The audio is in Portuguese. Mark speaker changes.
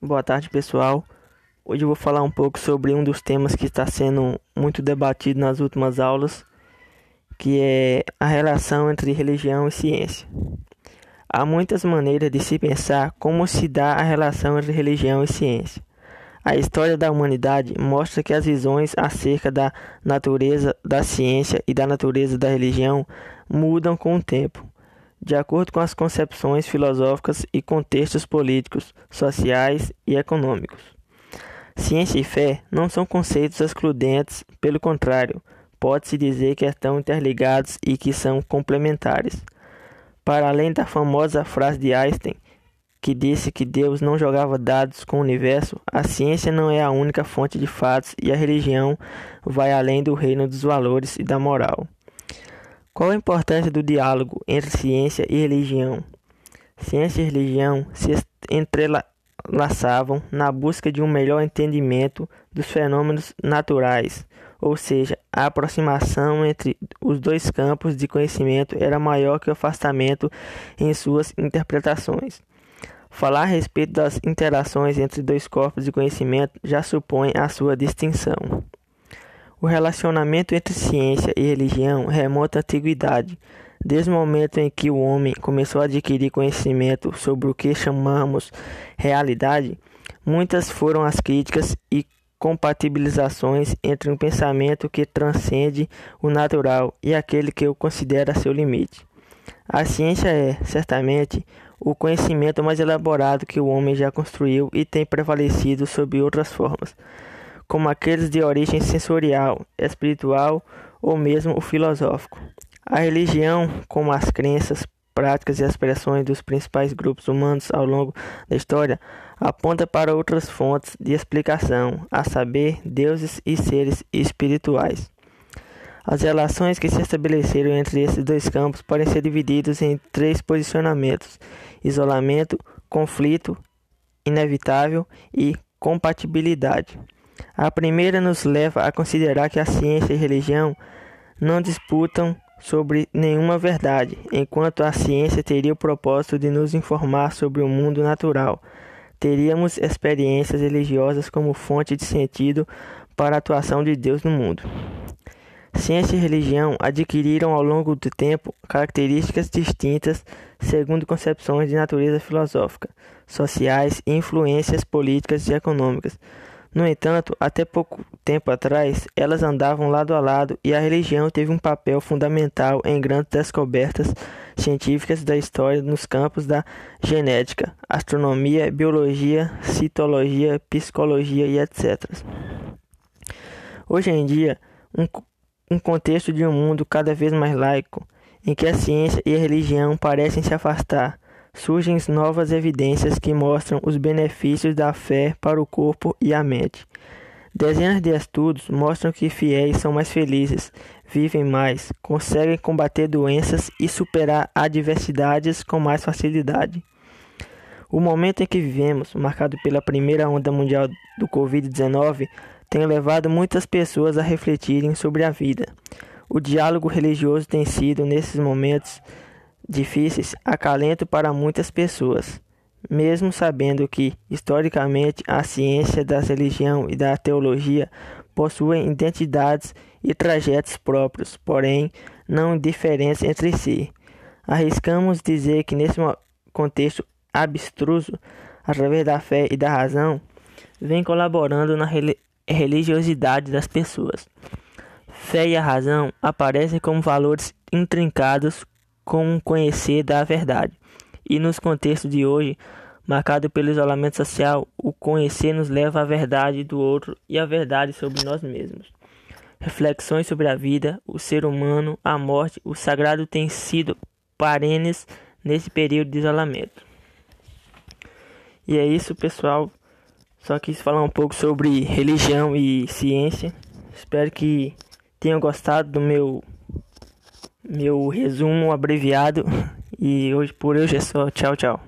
Speaker 1: Boa tarde, pessoal. Hoje eu vou falar um pouco sobre um dos temas que está sendo muito debatido nas últimas aulas, que é a relação entre religião e ciência. Há muitas maneiras de se pensar como se dá a relação entre religião e ciência. A história da humanidade mostra que as visões acerca da natureza da ciência e da natureza da religião mudam com o tempo de acordo com as concepções filosóficas e contextos políticos, sociais e econômicos. Ciência e fé não são conceitos excludentes, pelo contrário, pode-se dizer que estão interligados e que são complementares. Para além da famosa frase de Einstein, que disse que Deus não jogava dados com o universo, a ciência não é a única fonte de fatos e a religião vai além do reino dos valores e da moral. Qual a importância do diálogo entre ciência e religião? Ciência e religião se entrelaçavam na busca de um melhor entendimento dos fenômenos naturais, ou seja, a aproximação entre os dois campos de conhecimento era maior que o afastamento em suas interpretações. Falar a respeito das interações entre dois corpos de conhecimento já supõe a sua distinção. O relacionamento entre ciência e religião remonta à antiguidade, desde o momento em que o homem começou a adquirir conhecimento sobre o que chamamos realidade. Muitas foram as críticas e compatibilizações entre um pensamento que transcende o natural e aquele que o considera seu limite. A ciência é, certamente, o conhecimento mais elaborado que o homem já construiu e tem prevalecido sobre outras formas como aqueles de origem sensorial, espiritual ou mesmo filosófico. A religião, como as crenças, práticas e expressões dos principais grupos humanos ao longo da história, aponta para outras fontes de explicação, a saber, deuses e seres espirituais. As relações que se estabeleceram entre esses dois campos podem ser divididas em três posicionamentos: isolamento, conflito inevitável e compatibilidade. A primeira nos leva a considerar que a ciência e a religião não disputam sobre nenhuma verdade, enquanto a ciência teria o propósito de nos informar sobre o mundo natural. Teríamos experiências religiosas como fonte de sentido para a atuação de Deus no mundo. Ciência e religião adquiriram ao longo do tempo características distintas segundo concepções de natureza filosófica, sociais influências políticas e econômicas. No entanto, até pouco tempo atrás, elas andavam lado a lado e a religião teve um papel fundamental em grandes descobertas científicas da história nos campos da genética, astronomia, biologia, citologia, psicologia e etc. Hoje em dia, um, um contexto de um mundo cada vez mais laico, em que a ciência e a religião parecem se afastar, surgem novas evidências que mostram os benefícios da fé para o corpo e a mente. Dezenas de estudos mostram que fiéis são mais felizes, vivem mais, conseguem combater doenças e superar adversidades com mais facilidade. O momento em que vivemos, marcado pela primeira onda mundial do Covid-19, tem levado muitas pessoas a refletirem sobre a vida. O diálogo religioso tem sido, nesses momentos, difíceis acalento para muitas pessoas, mesmo sabendo que, historicamente, a ciência da religião e da teologia possuem identidades e trajetos próprios, porém não diferentes entre si. Arriscamos dizer que nesse contexto abstruso, através da fé e da razão, vem colaborando na religiosidade das pessoas. Fé e a razão aparecem como valores intrincados com conhecer da verdade. E nos contextos de hoje, marcado pelo isolamento social, o conhecer nos leva à verdade do outro e à verdade sobre nós mesmos. Reflexões sobre a vida, o ser humano, a morte, o sagrado têm sido perenes nesse período de isolamento. E é isso, pessoal. Só quis falar um pouco sobre religião e ciência. Espero que tenham gostado do meu meu resumo abreviado. E hoje por hoje é só. Tchau, tchau.